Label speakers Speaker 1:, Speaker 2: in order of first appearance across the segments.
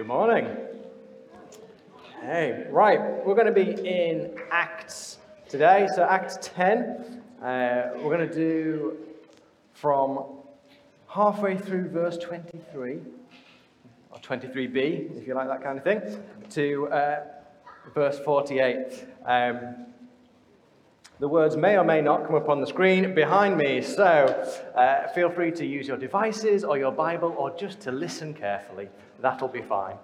Speaker 1: Good morning. Hey, right, we're going to be in Acts today. So, Acts 10, uh, we're going to do from halfway through verse 23, or 23b, if you like that kind of thing, to uh, verse 48. Um, the words may or may not come up on the screen behind me, so uh, feel free to use your devices or your Bible or just to listen carefully. That'll be fine.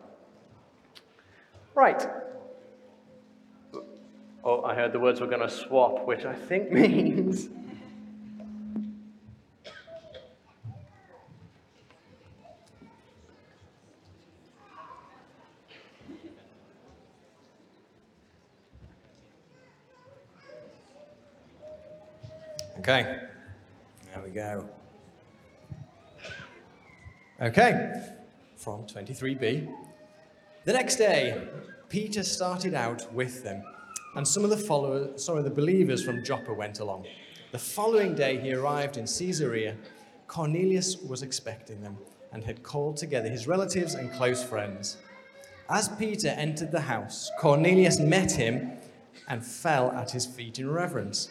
Speaker 1: Right. Oh, I heard the words were going to swap, which I think means. Okay, there we go. Okay, from 23b. The next day, Peter started out with them, and some of the followers, some of the believers from Joppa went along. The following day, he arrived in Caesarea. Cornelius was expecting them and had called together his relatives and close friends. As Peter entered the house, Cornelius met him and fell at his feet in reverence.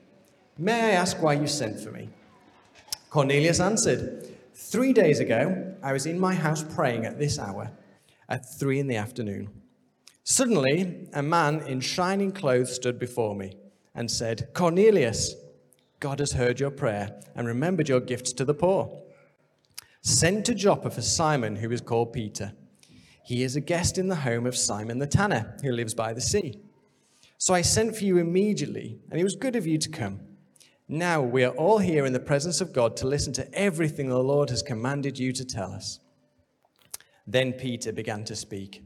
Speaker 1: May I ask why you sent for me? Cornelius answered, Three days ago, I was in my house praying at this hour, at three in the afternoon. Suddenly, a man in shining clothes stood before me and said, Cornelius, God has heard your prayer and remembered your gifts to the poor. Send to Joppa for Simon, who is called Peter. He is a guest in the home of Simon the tanner, who lives by the sea. So I sent for you immediately, and it was good of you to come. Now we are all here in the presence of God to listen to everything the Lord has commanded you to tell us. Then Peter began to speak.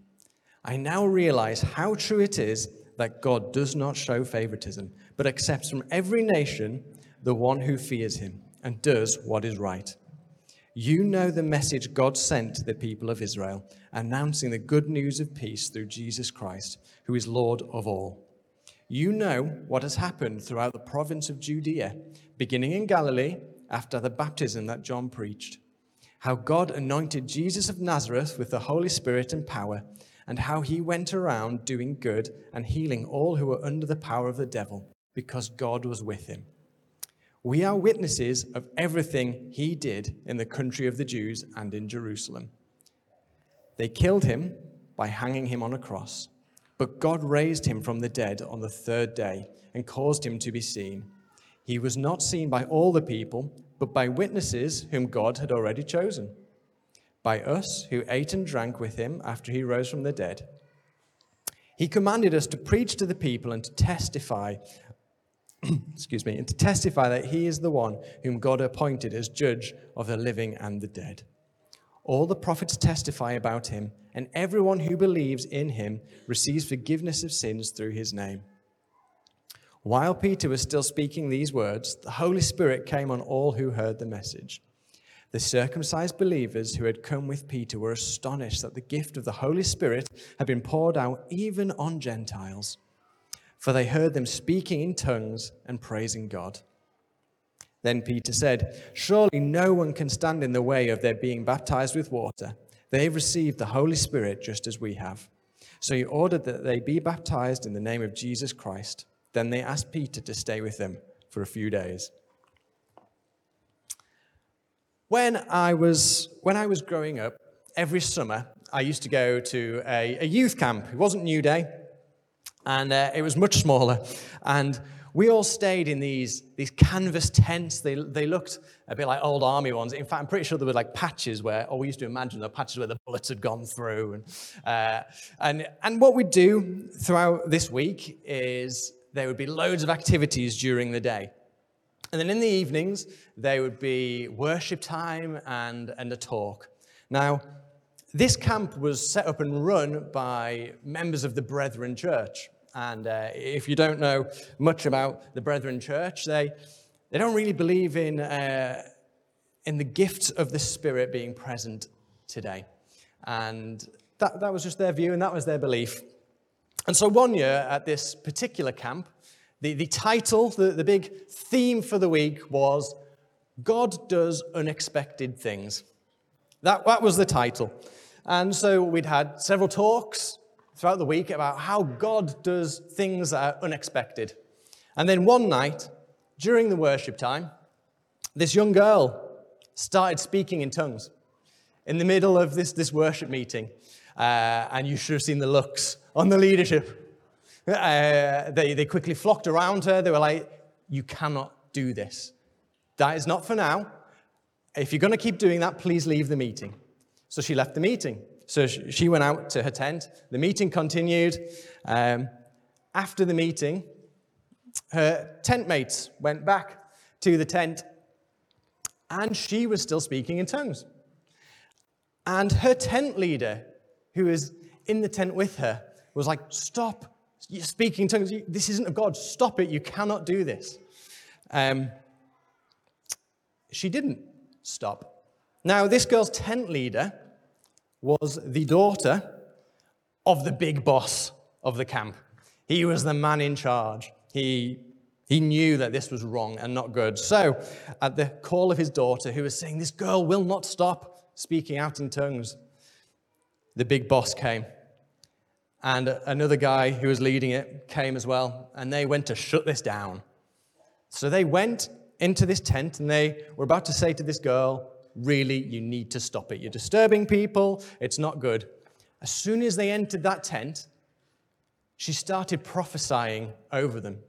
Speaker 1: I now realize how true it is that God does not show favoritism, but accepts from every nation the one who fears him and does what is right. You know the message God sent to the people of Israel, announcing the good news of peace through Jesus Christ, who is Lord of all. You know what has happened throughout the province of Judea, beginning in Galilee after the baptism that John preached, how God anointed Jesus of Nazareth with the Holy Spirit and power, and how he went around doing good and healing all who were under the power of the devil, because God was with him. We are witnesses of everything he did in the country of the Jews and in Jerusalem. They killed him by hanging him on a cross. But God raised him from the dead on the third day and caused him to be seen. He was not seen by all the people, but by witnesses whom God had already chosen, by us who ate and drank with him after he rose from the dead. He commanded us to preach to the people and to testify, excuse me, and to testify that he is the one whom God appointed as judge of the living and the dead. All the prophets testify about him, and everyone who believes in him receives forgiveness of sins through his name. While Peter was still speaking these words, the Holy Spirit came on all who heard the message. The circumcised believers who had come with Peter were astonished that the gift of the Holy Spirit had been poured out even on Gentiles, for they heard them speaking in tongues and praising God. Then Peter said, Surely no one can stand in the way of their being baptized with water. They have received the Holy Spirit just as we have. So he ordered that they be baptized in the name of Jesus Christ. Then they asked Peter to stay with them for a few days. When I was, when I was growing up, every summer I used to go to a, a youth camp. It wasn't New Day, and uh, it was much smaller. And we all stayed in these, these canvas tents. They, they looked a bit like old army ones. In fact, I'm pretty sure there were like patches where, or we used to imagine the patches where the bullets had gone through. And, uh, and, and what we'd do throughout this week is there would be loads of activities during the day. And then in the evenings, there would be worship time and, and a talk. Now, this camp was set up and run by members of the Brethren Church. And uh, if you don't know much about the Brethren Church, they, they don't really believe in, uh, in the gift of the Spirit being present today. And that, that was just their view and that was their belief. And so one year at this particular camp, the, the title, the, the big theme for the week was God Does Unexpected Things. That, that was the title. And so we'd had several talks throughout the week about how God does things that are unexpected. And then one night, during the worship time, this young girl started speaking in tongues in the middle of this, this worship meeting. Uh, and you should have seen the looks on the leadership. Uh, they, they quickly flocked around her. They were like, You cannot do this. That is not for now. If you're going to keep doing that, please leave the meeting. So she left the meeting. So she went out to her tent. The meeting continued. Um, after the meeting, her tent mates went back to the tent, and she was still speaking in tongues. And her tent leader, who was in the tent with her, was like, Stop you're speaking in tongues. This isn't of God. Stop it. You cannot do this. Um, she didn't stop. Now, this girl's tent leader was the daughter of the big boss of the camp. He was the man in charge. He, he knew that this was wrong and not good. So, at the call of his daughter, who was saying, This girl will not stop speaking out in tongues, the big boss came. And another guy who was leading it came as well, and they went to shut this down. So they went into this tent and they were about to say to this girl, Really, you need to stop it. You're disturbing people. It's not good. As soon as they entered that tent, she started prophesying over them.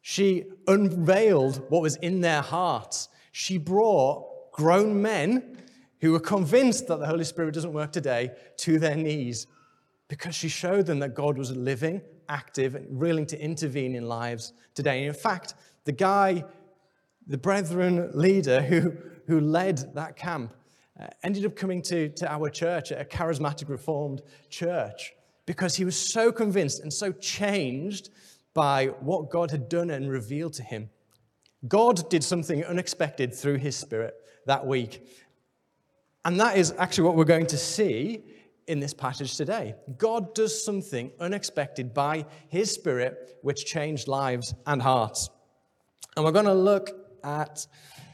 Speaker 1: She unveiled what was in their hearts. She brought grown men who were convinced that the Holy Spirit doesn't work today to their knees because she showed them that God was living, active, and willing to intervene in lives today. And in fact, the guy, the brethren leader who, who led that camp, uh, ended up coming to, to our church, a charismatic reformed church, because he was so convinced and so changed by what God had done and revealed to him. God did something unexpected through his spirit that week. And that is actually what we're going to see in this passage today. God does something unexpected by his spirit, which changed lives and hearts. And we're going to look at.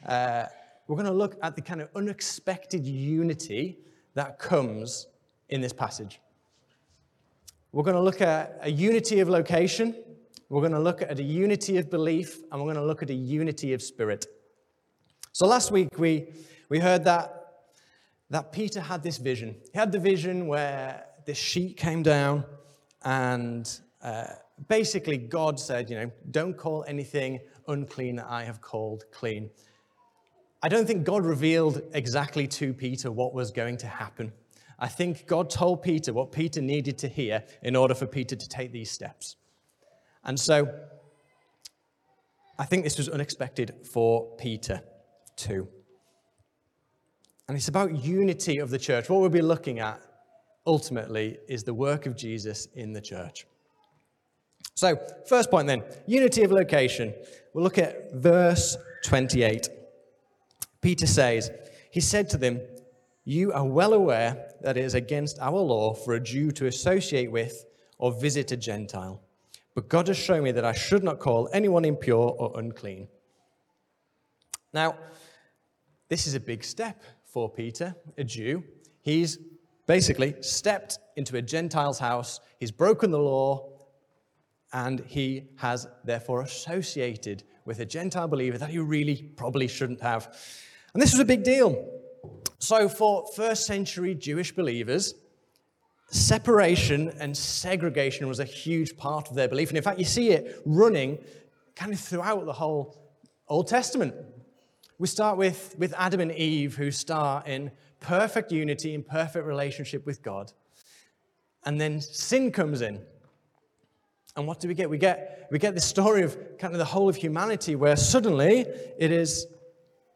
Speaker 1: Uh, we're going to look at the kind of unexpected unity that comes in this passage. We're going to look at a unity of location, we're going to look at a unity of belief, and we're going to look at a unity of spirit. So last week we, we heard that that Peter had this vision. He had the vision where this sheet came down, and uh, basically God said, you know, don't call anything unclean that I have called clean. I don't think God revealed exactly to Peter what was going to happen. I think God told Peter what Peter needed to hear in order for Peter to take these steps. And so I think this was unexpected for Peter too. And it's about unity of the church. What we'll be looking at ultimately is the work of Jesus in the church. So, first point then unity of location. We'll look at verse 28. Peter says, He said to them, You are well aware that it is against our law for a Jew to associate with or visit a Gentile. But God has shown me that I should not call anyone impure or unclean. Now, this is a big step for Peter, a Jew. He's basically stepped into a Gentile's house, he's broken the law, and he has therefore associated with a Gentile believer that he really probably shouldn't have. And this was a big deal. So, for first century Jewish believers, separation and segregation was a huge part of their belief. And in fact, you see it running kind of throughout the whole Old Testament. We start with, with Adam and Eve, who start in perfect unity and perfect relationship with God. And then sin comes in. And what do we get? We get, we get this story of kind of the whole of humanity where suddenly it is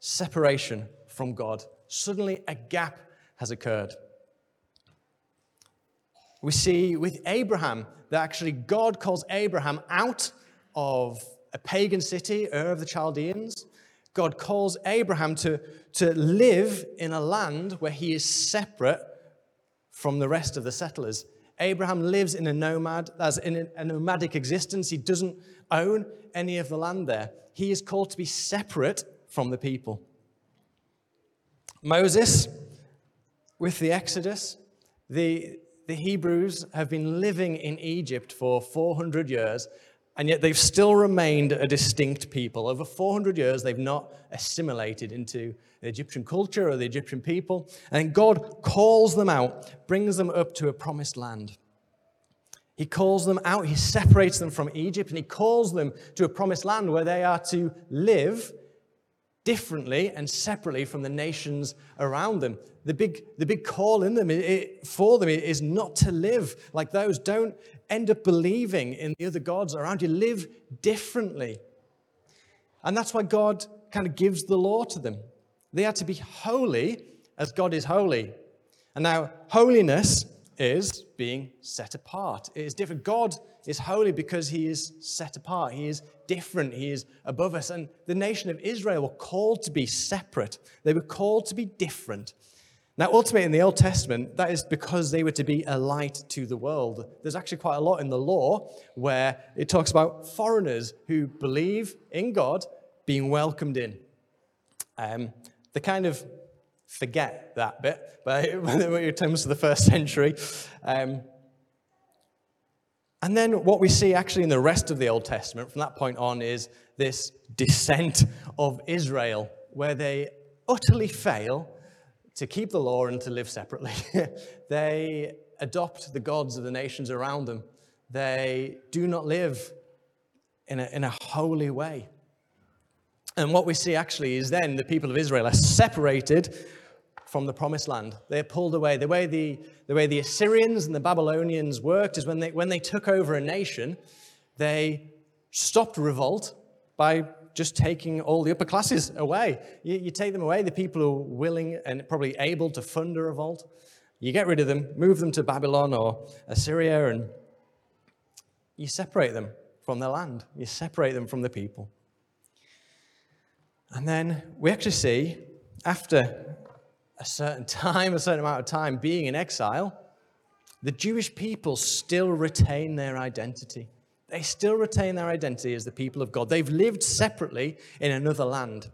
Speaker 1: separation from God. Suddenly a gap has occurred. We see with Abraham that actually God calls Abraham out of a pagan city, Ur of the Chaldeans. God calls Abraham to, to live in a land where he is separate from the rest of the settlers. Abraham lives in a nomad, as in a nomadic existence. He doesn't own any of the land there. He is called to be separate from the people. Moses, with the Exodus, the, the Hebrews have been living in Egypt for 400 years, and yet they've still remained a distinct people. Over 400 years, they've not assimilated into the Egyptian culture or the Egyptian people. And God calls them out, brings them up to a promised land. He calls them out, he separates them from Egypt, and he calls them to a promised land where they are to live differently and separately from the nations around them. The big, the big call in them it, for them is not to live like those. Don't end up believing in the other gods around you. Live differently. And that's why God kind of gives the law to them. They are to be holy as God is holy. And now, holiness is being set apart. It is different. God is holy because he is set apart. He is different. He is above us. And the nation of Israel were called to be separate, they were called to be different. Now, ultimately, in the Old Testament, that is because they were to be a light to the world. There's actually quite a lot in the law where it talks about foreigners who believe in God being welcomed in. Um, the kind of forget that bit, but when it comes to the first century. Um, and then what we see actually in the rest of the Old Testament from that point on is this descent of Israel, where they utterly fail to keep the law and to live separately. they adopt the gods of the nations around them. They do not live in a, in a holy way. And what we see actually is then the people of Israel are separated from the promised land. They're pulled away. The way the, the way the Assyrians and the Babylonians worked is when they, when they took over a nation, they stopped revolt by just taking all the upper classes away. You, you take them away, the people who are willing and probably able to fund a revolt. You get rid of them, move them to Babylon or Assyria, and you separate them from their land. You separate them from the people. And then we actually see, after a certain time, a certain amount of time being in exile, the Jewish people still retain their identity. They still retain their identity as the people of God. They've lived separately in another land.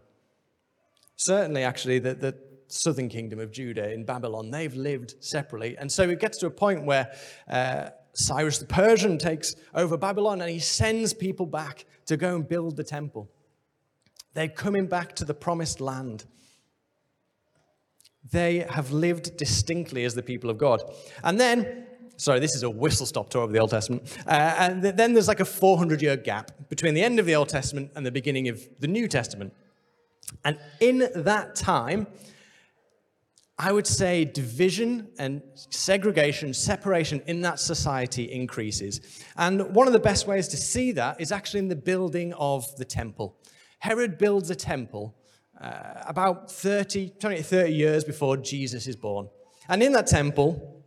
Speaker 1: Certainly, actually, the, the southern kingdom of Judah in Babylon, they've lived separately. And so it gets to a point where uh, Cyrus the Persian takes over Babylon and he sends people back to go and build the temple. They're coming back to the promised land. They have lived distinctly as the people of God. And then, sorry, this is a whistle stop tour of the Old Testament. Uh, and then there's like a 400 year gap between the end of the Old Testament and the beginning of the New Testament. And in that time, I would say division and segregation, separation in that society increases. And one of the best ways to see that is actually in the building of the temple. Herod builds a temple uh, about 30, 20, 30 years before Jesus is born. And in that temple,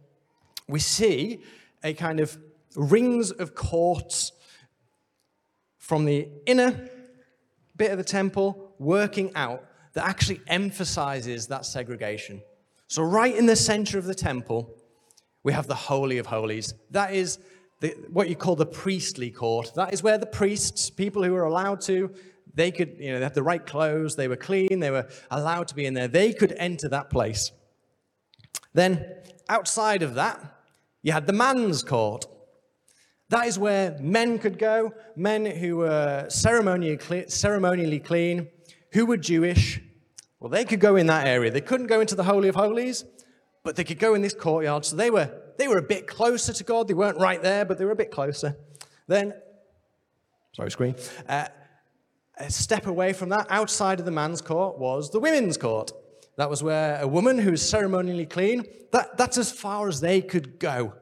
Speaker 1: we see a kind of rings of courts from the inner bit of the temple working out that actually emphasizes that segregation. So, right in the center of the temple, we have the Holy of Holies. That is the, what you call the priestly court. That is where the priests, people who are allowed to they could, you know, they had the right clothes, they were clean, they were allowed to be in there. They could enter that place. Then, outside of that, you had the man's court. That is where men could go, men who were ceremonially, ceremonially clean, who were Jewish. Well, they could go in that area. They couldn't go into the Holy of Holies, but they could go in this courtyard. So they were, they were a bit closer to God. They weren't right there, but they were a bit closer. Then, sorry, screen. Uh, a step away from that, outside of the man's court, was the women's court. That was where a woman who was ceremonially clean, that, that's as far as they could go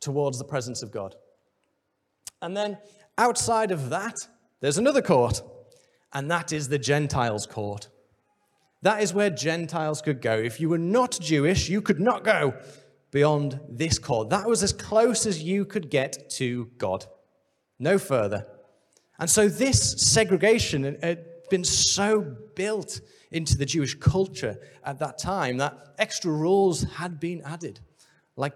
Speaker 1: towards the presence of God. And then outside of that, there's another court, and that is the Gentiles' court. That is where Gentiles could go. If you were not Jewish, you could not go beyond this court. That was as close as you could get to God, no further. And so this segregation had been so built into the Jewish culture at that time that extra rules had been added, like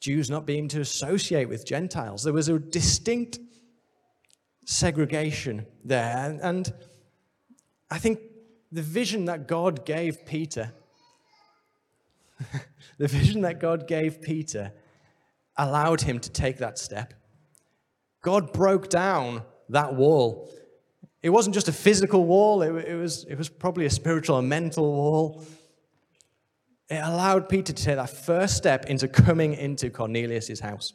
Speaker 1: Jews not being to associate with Gentiles. There was a distinct segregation there. And I think the vision that God gave Peter, the vision that God gave Peter allowed him to take that step. God broke down that wall. It wasn't just a physical wall, it, it, was, it was probably a spiritual and mental wall. It allowed Peter to take that first step into coming into Cornelius' house.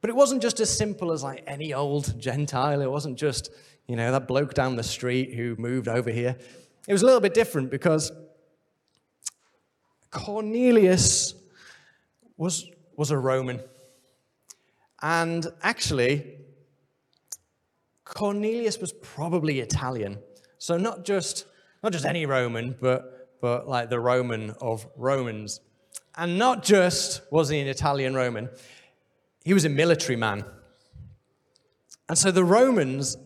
Speaker 1: But it wasn't just as simple as like any old Gentile. It wasn't just, you know, that bloke down the street who moved over here. It was a little bit different because Cornelius was, was a Roman. And actually, Cornelius was probably Italian. So not just, not just any Roman, but, but like the Roman of Romans. And not just was he an Italian Roman, he was a military man. And so the Romans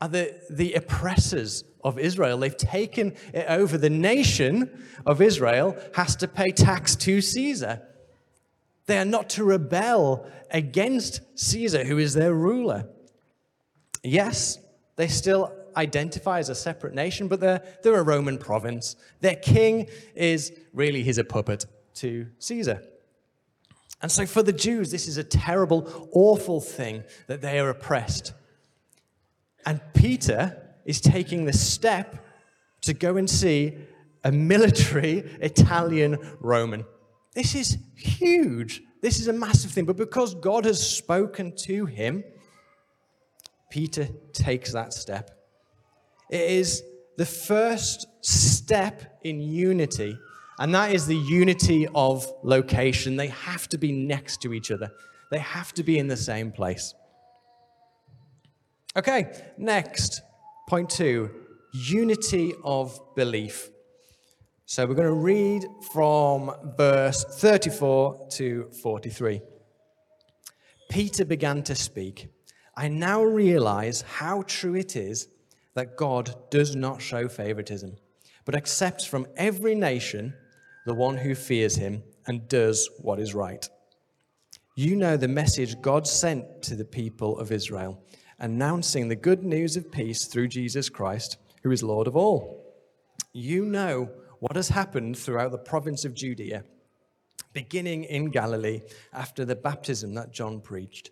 Speaker 1: are the, the oppressors of Israel. They've taken it over. The nation of Israel has to pay tax to Caesar. They are not to rebel against Caesar, who is their ruler. Yes, they still identify as a separate nation, but they're, they're a Roman province. Their king is really, he's a puppet to Caesar. And so for the Jews, this is a terrible, awful thing that they are oppressed. And Peter is taking the step to go and see a military Italian Roman. This is huge. This is a massive thing. But because God has spoken to him, Peter takes that step. It is the first step in unity and that is the unity of location. They have to be next to each other, they have to be in the same place. Okay, next, point two unity of belief. So we're going to read from verse 34 to 43. Peter began to speak. I now realize how true it is that God does not show favoritism, but accepts from every nation the one who fears him and does what is right. You know the message God sent to the people of Israel, announcing the good news of peace through Jesus Christ, who is Lord of all. You know what has happened throughout the province of Judea, beginning in Galilee after the baptism that John preached.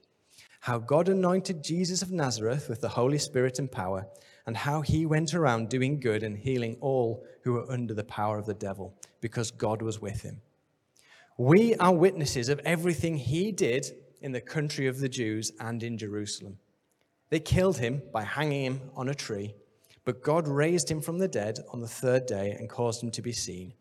Speaker 1: How God anointed Jesus of Nazareth with the Holy Spirit and power, and how he went around doing good and healing all who were under the power of the devil because God was with him. We are witnesses of everything he did in the country of the Jews and in Jerusalem. They killed him by hanging him on a tree, but God raised him from the dead on the third day and caused him to be seen.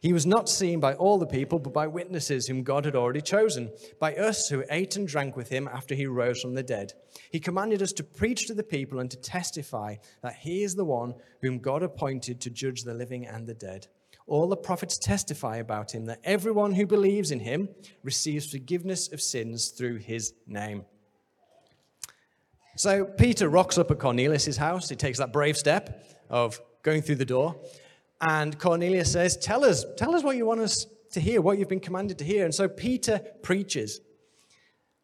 Speaker 1: He was not seen by all the people, but by witnesses whom God had already chosen, by us who ate and drank with him after he rose from the dead. He commanded us to preach to the people and to testify that he is the one whom God appointed to judge the living and the dead. All the prophets testify about him that everyone who believes in him receives forgiveness of sins through his name. So Peter rocks up at Cornelius' house. He takes that brave step of going through the door. And Cornelius says, Tell us, tell us what you want us to hear, what you've been commanded to hear. And so Peter preaches.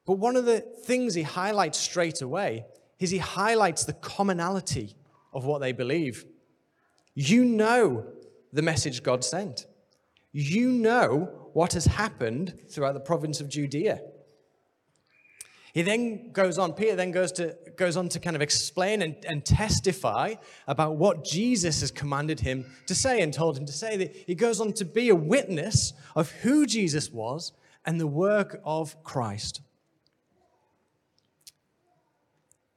Speaker 1: But one of the things he highlights straight away is he highlights the commonality of what they believe. You know the message God sent. You know what has happened throughout the province of Judea. He then goes on, Peter then goes, to, goes on to kind of explain and, and testify about what Jesus has commanded him to say and told him to say. That he goes on to be a witness of who Jesus was and the work of Christ.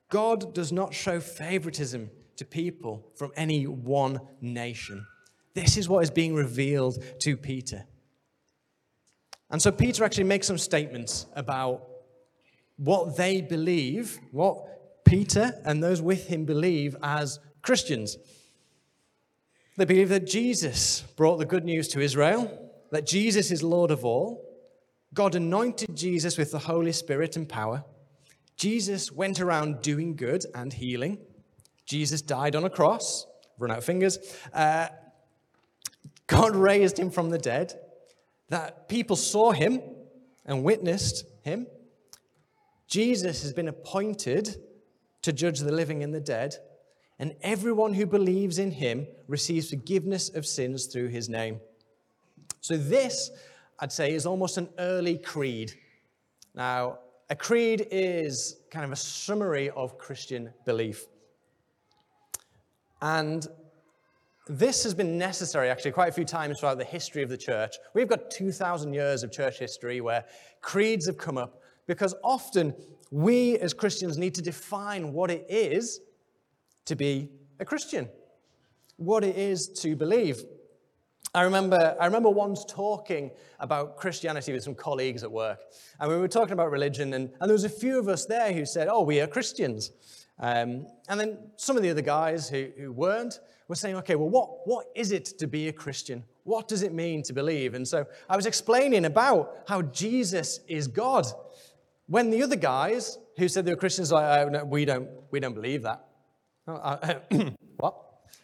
Speaker 1: God does not show favoritism to people from any one nation. This is what is being revealed to Peter. And so Peter actually makes some statements about what they believe, what Peter and those with him believe as Christians. They believe that Jesus brought the good news to Israel, that Jesus is Lord of all. God anointed Jesus with the Holy Spirit and power. Jesus went around doing good and healing. Jesus died on a cross. Run out of fingers. Uh, God raised him from the dead. That people saw him and witnessed him. Jesus has been appointed to judge the living and the dead, and everyone who believes in him receives forgiveness of sins through his name. So, this, I'd say, is almost an early creed. Now, a creed is kind of a summary of Christian belief. And this has been necessary actually quite a few times throughout the history of the church. We've got 2,000 years of church history where creeds have come up because often we as Christians need to define what it is to be a Christian, what it is to believe. I remember, I remember once talking about Christianity with some colleagues at work, and we were talking about religion, and, and there was a few of us there who said, Oh, we are Christians. Um, and then some of the other guys who, who weren't were saying, Okay, well, what, what is it to be a Christian? What does it mean to believe? And so I was explaining about how Jesus is God. When the other guys who said they were Christians were like, oh, no, we, don't, we don't believe that. Oh, uh, what?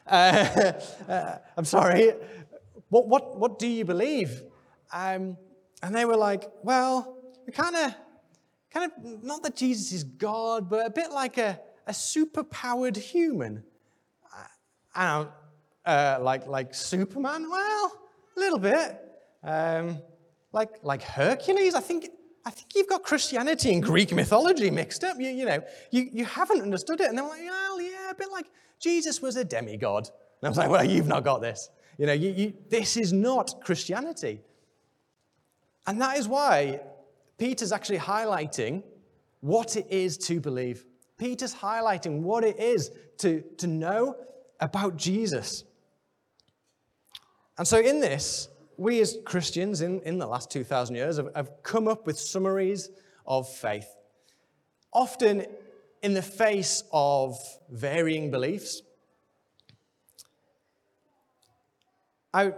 Speaker 1: Uh, uh, I'm sorry. What, what, what do you believe? Um, and they were like, well, we kind of, kind of, not that Jesus is God, but a bit like a, a super-powered human. I don't, uh, like, like Superman? Well, a little bit. Um, like, like Hercules? I think, I think you've got Christianity and Greek mythology mixed up. You, you know, you, you haven't understood it. And they're like, well, yeah, a bit like Jesus was a demigod. And I was like, well, you've not got this. You know, you, you, this is not Christianity. And that is why Peter's actually highlighting what it is to believe. Peter's highlighting what it is to, to know about Jesus. And so, in this, we as Christians in, in the last 2,000 years have, have come up with summaries of faith, often in the face of varying beliefs. I,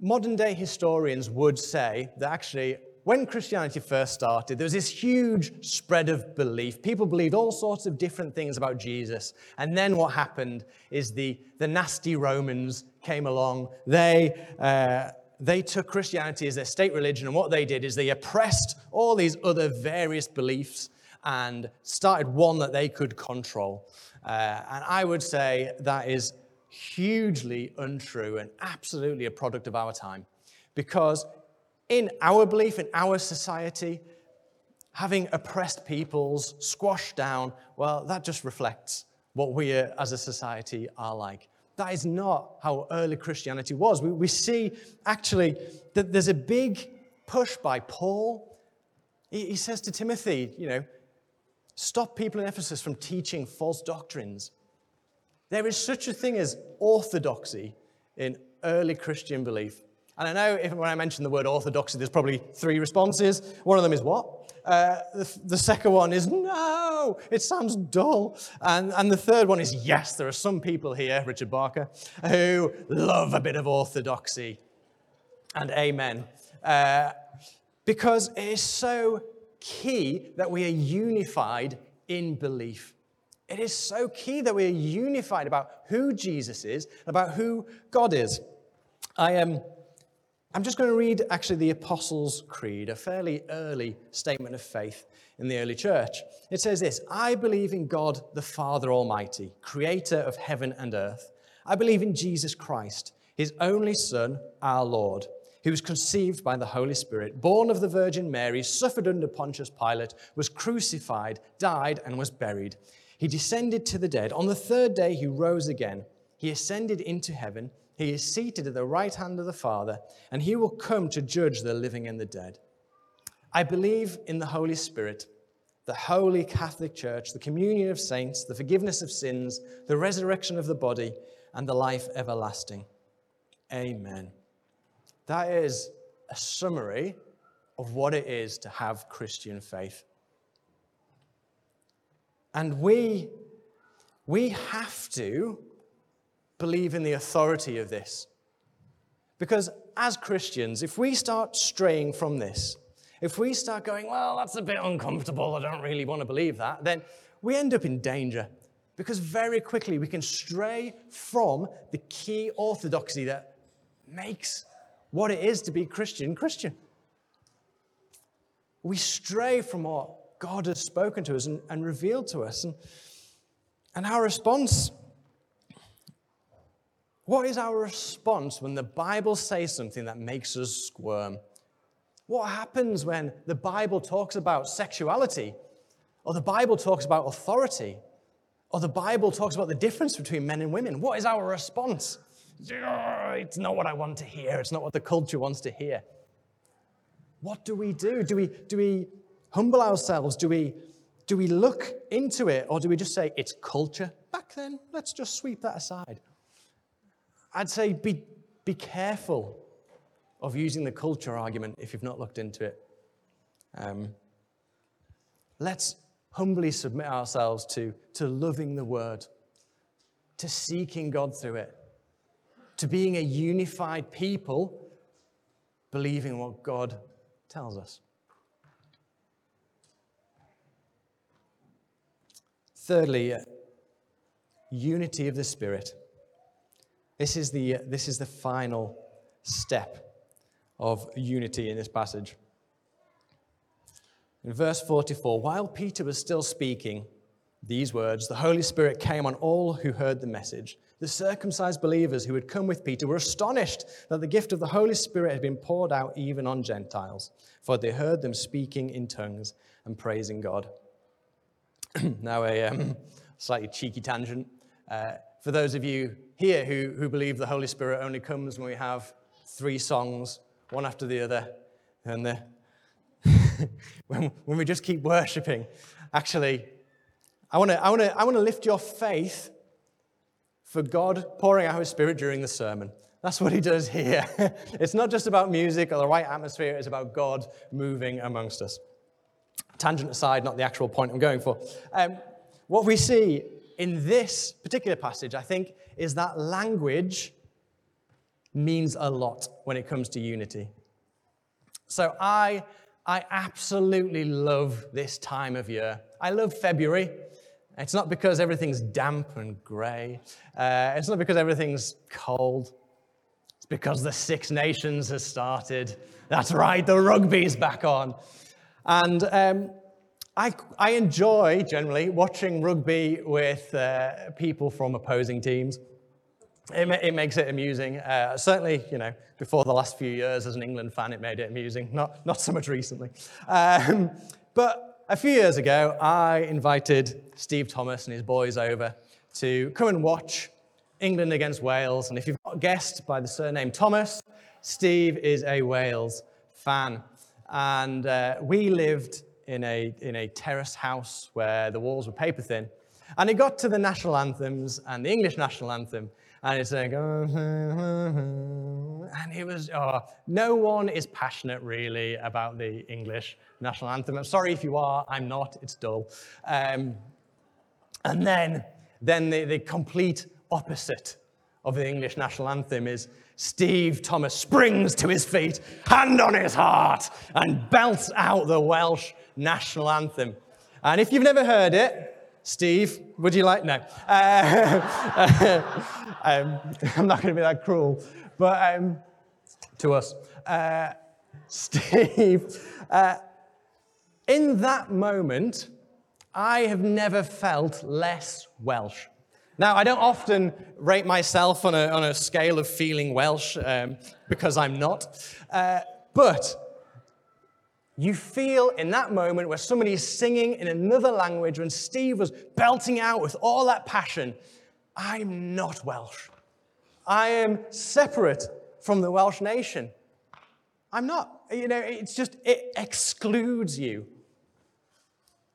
Speaker 1: modern day historians would say that actually when Christianity first started, there was this huge spread of belief. People believed all sorts of different things about Jesus. And then what happened is the, the nasty Romans came along. They, uh, they took Christianity as their state religion, and what they did is they oppressed all these other various beliefs and started one that they could control. Uh, and I would say that is hugely untrue and absolutely a product of our time. Because in our belief, in our society, having oppressed peoples squashed down, well, that just reflects what we uh, as a society are like. That is not how early Christianity was. We, we see actually that there's a big push by Paul. He, he says to Timothy, you know, stop people in Ephesus from teaching false doctrines. There is such a thing as orthodoxy in early Christian belief. And I know if, when I mention the word orthodoxy, there's probably three responses. One of them is what? Uh, the, the, second one is no, it sounds dull. And, and the third one is yes, there are some people here, Richard Barker, who love a bit of orthodoxy. And amen. Uh, because it is so key that we are unified in belief. It is so key that we are unified about who Jesus is, and about who God is. I am. Um, I'm just going to read actually the Apostles' Creed, a fairly early statement of faith in the early church. It says this I believe in God the Father Almighty, creator of heaven and earth. I believe in Jesus Christ, his only Son, our Lord, who was conceived by the Holy Spirit, born of the Virgin Mary, suffered under Pontius Pilate, was crucified, died, and was buried. He descended to the dead. On the third day, he rose again. He ascended into heaven he is seated at the right hand of the Father, and he will come to judge the living and the dead. I believe in the Holy Spirit, the holy Catholic Church, the communion of saints, the forgiveness of sins, the resurrection of the body, and the life everlasting. Amen. That is a summary of what it is to have Christian faith. And we, we have to believe in the authority of this. Because as Christians, if we start straying from this, if we start going, well, that's a bit uncomfortable, I don't really want to believe that, then we end up in danger. Because very quickly we can stray from the key orthodoxy that makes what it is to be Christian Christian. We stray from what God has spoken to us and, and revealed to us. And, and our response what is our response when the Bible says something that makes us squirm? What happens when the Bible talks about sexuality, or the Bible talks about authority, or the Bible talks about the difference between men and women? What is our response? It's not what I want to hear. It's not what the culture wants to hear. What do we do? Do we, do we humble ourselves? Do we, do we look into it? Or do we just say, it's culture? Back then, let's just sweep that aside. I'd say be, be careful of using the culture argument if you've not looked into it. Um, let's humbly submit ourselves to, to loving the word, to seeking God through it, to being a unified people, believing what God tells us. Thirdly, uh, unity of the Spirit. This is the, this is the final step of unity in this passage. In verse 44, while Peter was still speaking these words, the Holy Spirit came on all who heard the message. The circumcised believers who had come with Peter were astonished that the gift of the Holy Spirit had been poured out even on Gentiles, for they heard them speaking in tongues and praising God. now, a um, slightly cheeky tangent. Uh, for those of you here who, who believe the Holy Spirit only comes when we have three songs, one after the other, and the, when, when we just keep worshiping, actually, I want to I wanna, I wanna lift your faith for God pouring out his Spirit during the sermon. That's what he does here. it's not just about music or the right atmosphere, it's about God moving amongst us. Tangent aside, not the actual point I'm going for. Um, what we see in this particular passage, I think, is that language means a lot when it comes to unity. So I, I absolutely love this time of year. I love February. It's not because everything's damp and grey. Uh, it's not because everything's cold. It's because the Six Nations has started. That's right, the rugby's back on. And um, I, I enjoy generally watching rugby with uh, people from opposing teams. It, it makes it amusing. Uh, certainly, you know, before the last few years as an England fan, it made it amusing. Not, not so much recently. Um, but a few years ago, I invited Steve Thomas and his boys over to come and watch England against Wales. And if you've not guessed by the surname Thomas, Steve is a Wales fan. And uh, we lived in a, in a terrace house where the walls were paper thin. And it got to the national anthems and the English national anthem, and it's like, and it was, oh, no one is passionate really about the English national anthem. I'm sorry if you are, I'm not, it's dull. Um, and then, then the, the complete opposite of the English national anthem is Steve Thomas springs to his feet, hand on his heart, and belts out the Welsh national anthem. And if you've never heard it, Steve, would you like? No. Uh, um, I'm not going to be that cruel, but um, to us. Uh, Steve, uh, in that moment, I have never felt less Welsh. Now, I don't often rate myself on a, on a scale of feeling Welsh um, because I'm not, uh, but you feel in that moment where somebody is singing in another language, when Steve was belting out with all that passion, I'm not Welsh. I am separate from the Welsh nation. I'm not. You know, it's just, it excludes you.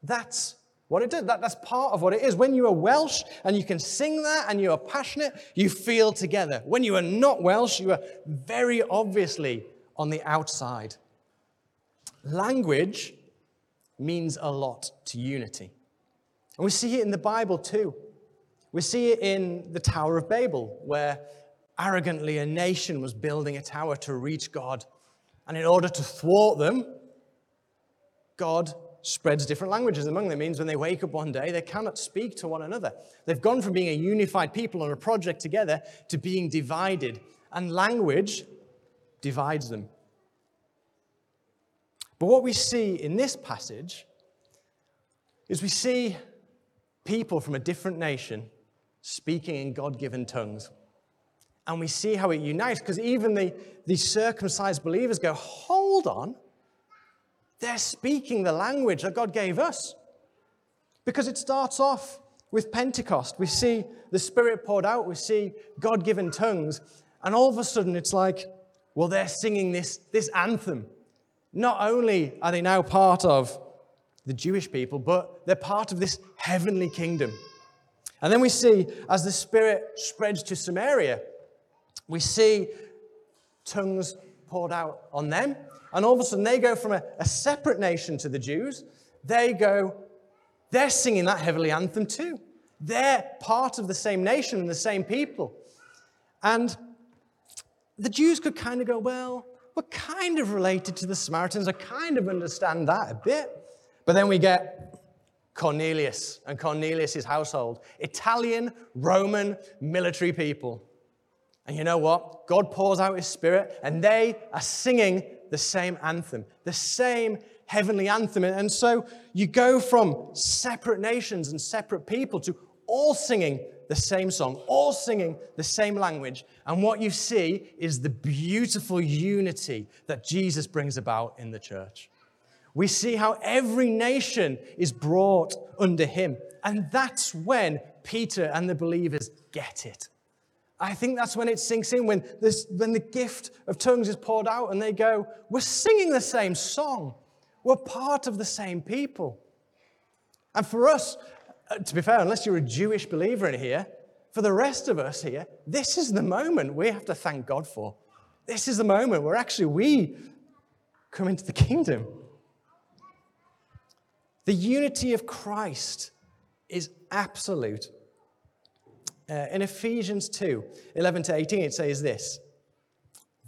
Speaker 1: That's what it does. That, that's part of what it is. When you are Welsh and you can sing that and you are passionate, you feel together. When you are not Welsh, you are very obviously on the outside. Language means a lot to unity. And we see it in the Bible too. We see it in the Tower of Babel, where arrogantly a nation was building a tower to reach God. And in order to thwart them, God spreads different languages among them. It means when they wake up one day, they cannot speak to one another. They've gone from being a unified people on a project together to being divided. And language divides them. But what we see in this passage is we see people from a different nation speaking in God given tongues. And we see how it unites, because even the, the circumcised believers go, hold on, they're speaking the language that God gave us. Because it starts off with Pentecost. We see the Spirit poured out, we see God given tongues, and all of a sudden it's like, well, they're singing this, this anthem. Not only are they now part of the Jewish people, but they're part of this heavenly kingdom. And then we see, as the Spirit spreads to Samaria, we see tongues poured out on them. And all of a sudden, they go from a, a separate nation to the Jews. They go, they're singing that heavenly anthem too. They're part of the same nation and the same people. And the Jews could kind of go, well, we're kind of related to the Samaritans. I kind of understand that a bit. But then we get Cornelius and Cornelius' household Italian, Roman, military people. And you know what? God pours out his spirit, and they are singing the same anthem, the same heavenly anthem. And so you go from separate nations and separate people to all singing the same song, all singing the same language. And what you see is the beautiful unity that Jesus brings about in the church. We see how every nation is brought under him. And that's when Peter and the believers get it. I think that's when it sinks in, when, this, when the gift of tongues is poured out and they go, We're singing the same song. We're part of the same people. And for us, to be fair, unless you're a Jewish believer in here, for the rest of us here, this is the moment we have to thank God for. This is the moment where actually we come into the kingdom. The unity of Christ is absolute. Uh, in Ephesians 2 11 to 18, it says this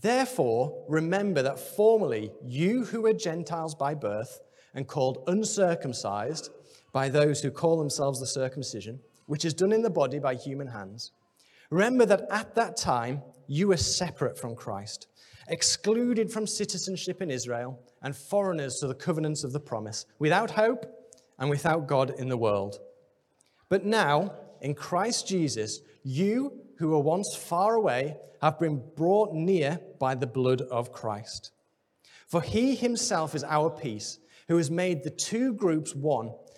Speaker 1: Therefore, remember that formerly you who were Gentiles by birth and called uncircumcised by those who call themselves the circumcision, which is done in the body by human hands, remember that at that time you were separate from Christ, excluded from citizenship in Israel, and foreigners to the covenants of the promise, without hope and without God in the world. But now, in Christ Jesus, you who were once far away have been brought near by the blood of Christ. For he himself is our peace, who has made the two groups one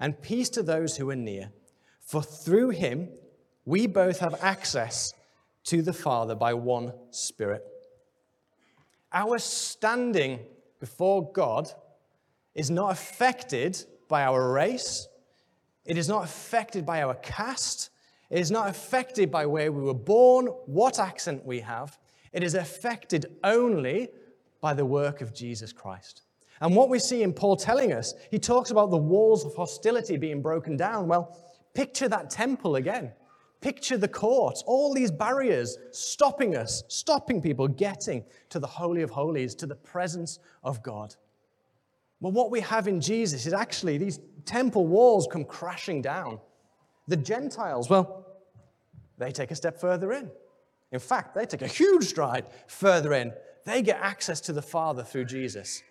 Speaker 1: and peace to those who are near. For through him we both have access to the Father by one Spirit. Our standing before God is not affected by our race, it is not affected by our caste, it is not affected by where we were born, what accent we have. It is affected only by the work of Jesus Christ. And what we see in Paul telling us, he talks about the walls of hostility being broken down. Well, picture that temple again. Picture the courts, all these barriers stopping us, stopping people getting to the Holy of Holies, to the presence of God. Well, what we have in Jesus is actually these temple walls come crashing down. The Gentiles, well, they take a step further in. In fact, they take a huge stride further in. They get access to the Father through Jesus.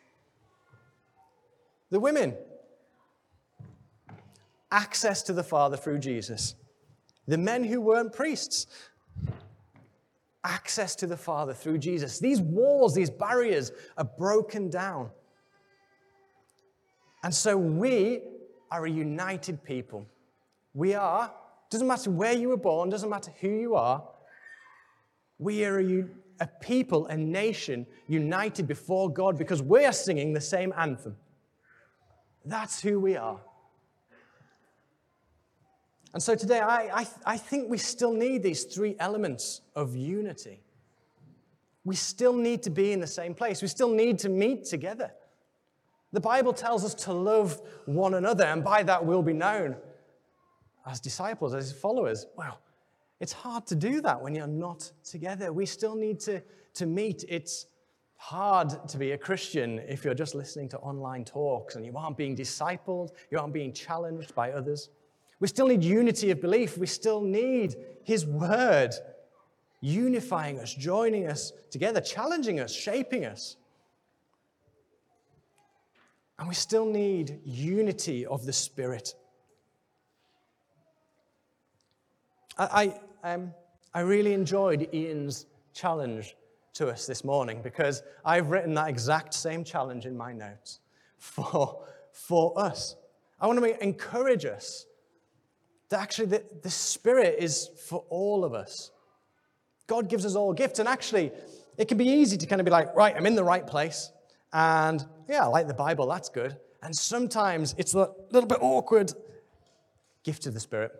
Speaker 1: The women, access to the Father through Jesus. The men who weren't priests, access to the Father through Jesus. These walls, these barriers are broken down. And so we are a united people. We are, doesn't matter where you were born, doesn't matter who you are, We are a, a people, a nation united before God because we are singing the same anthem. That's who we are. And so today, I, I, I think we still need these three elements of unity. We still need to be in the same place. We still need to meet together. The Bible tells us to love one another, and by that we'll be known as disciples, as followers. Well, it's hard to do that when you're not together. We still need to, to meet. It's hard to be a Christian if you're just listening to online talks and you aren't being discipled, you aren't being challenged by others. We still need unity of belief. We still need His Word unifying us, joining us together, challenging us, shaping us. And we still need unity of the Spirit. I, I, um, I really enjoyed Ian's challenge to us this morning because I've written that exact same challenge in my notes for, for us. I want to encourage us that actually the, the Spirit is for all of us. God gives us all gifts, and actually, it can be easy to kind of be like, right, I'm in the right place, and yeah, I like the Bible, that's good. And sometimes it's a little bit awkward. Gift of the Spirit.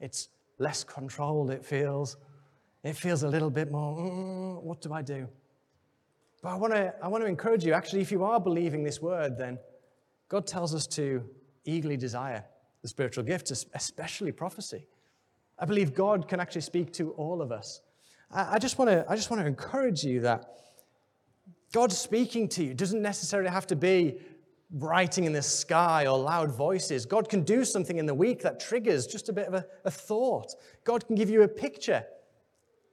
Speaker 1: It's less controlled, it feels. It feels a little bit more, mm, what do I do? But I want to I want to encourage you, actually, if you are believing this word, then God tells us to eagerly desire the spiritual gifts, especially prophecy. I believe God can actually speak to all of us. I just want to I just want to encourage you that God speaking to you doesn't necessarily have to be writing in the sky or loud voices. God can do something in the week that triggers just a bit of a, a thought. God can give you a picture,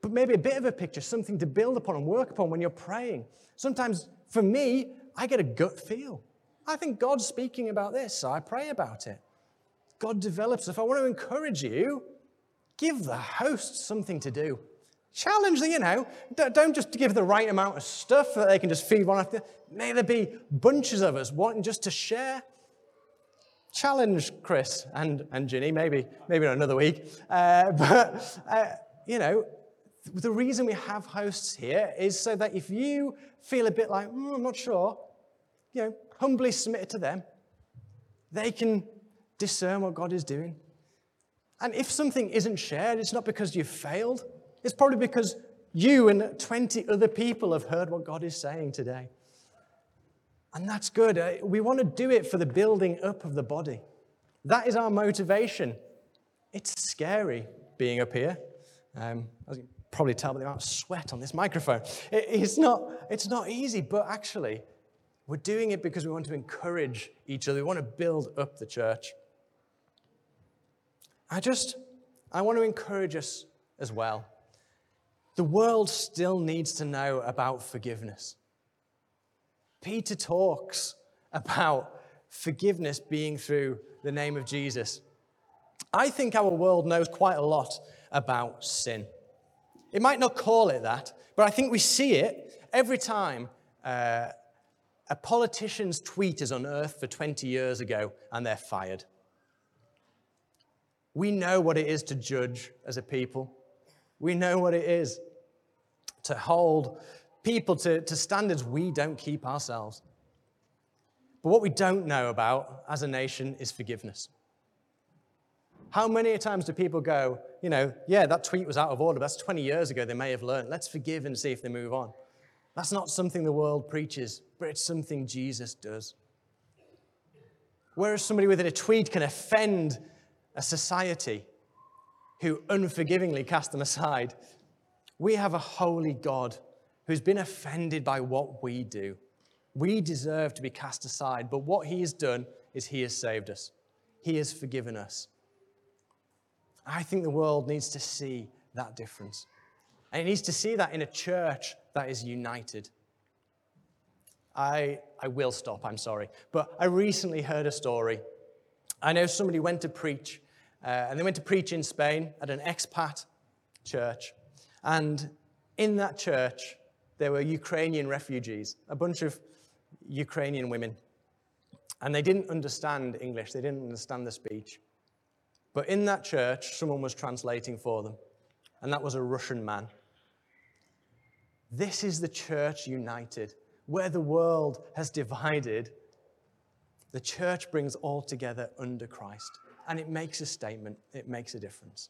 Speaker 1: but maybe a bit of a picture, something to build upon and work upon when you're praying. Sometimes for me, I get a gut feel. I think God's speaking about this, so I pray about it. God develops. If I want to encourage you, give the host something to do. Challenge them, you know. Don't just give the right amount of stuff that they can just feed one after. May there be bunches of us wanting just to share. Challenge Chris and, and Ginny, maybe, maybe not another week. Uh, but, uh, you know, the reason we have hosts here is so that if you feel a bit like, mm, I'm not sure, you know, humbly submit it to them. They can discern what God is doing. And if something isn't shared, it's not because you've failed. It's probably because you and 20 other people have heard what God is saying today. And that's good. Uh, we want to do it for the building up of the body. That is our motivation. It's scary being up here. Um, probably tell by the amount of sweat on this microphone. it's, not, it's not easy, but actually, we're doing it because we want to encourage each other. We want to build up the church. I just, I want to encourage us as well. The world still needs to know about forgiveness. Peter talks about forgiveness being through the name of Jesus. I think our world knows quite a lot about sin. It might not call it that, but I think we see it every time uh, a politician's tweet is unearthed for 20 years ago and they're fired. We know what it is to judge as a people. We know what it is to hold people to, to standards we don't keep ourselves. But what we don't know about as a nation is forgiveness. How many times do people go, you know, yeah, that tweet was out of order, that's 20 years ago, they may have learned. Let's forgive and see if they move on. That's not something the world preaches, but it's something Jesus does. Whereas somebody within a tweet can offend a society who unforgivingly cast them aside, we have a holy God who's been offended by what we do. We deserve to be cast aside, but what he has done is he has saved us, he has forgiven us. I think the world needs to see that difference. And it needs to see that in a church that is united. I, I will stop, I'm sorry. But I recently heard a story. I know somebody went to preach, uh, and they went to preach in Spain at an expat church. And in that church, there were Ukrainian refugees, a bunch of Ukrainian women. And they didn't understand English, they didn't understand the speech. But in that church, someone was translating for them, and that was a Russian man. This is the church united. Where the world has divided, the church brings all together under Christ. And it makes a statement, it makes a difference.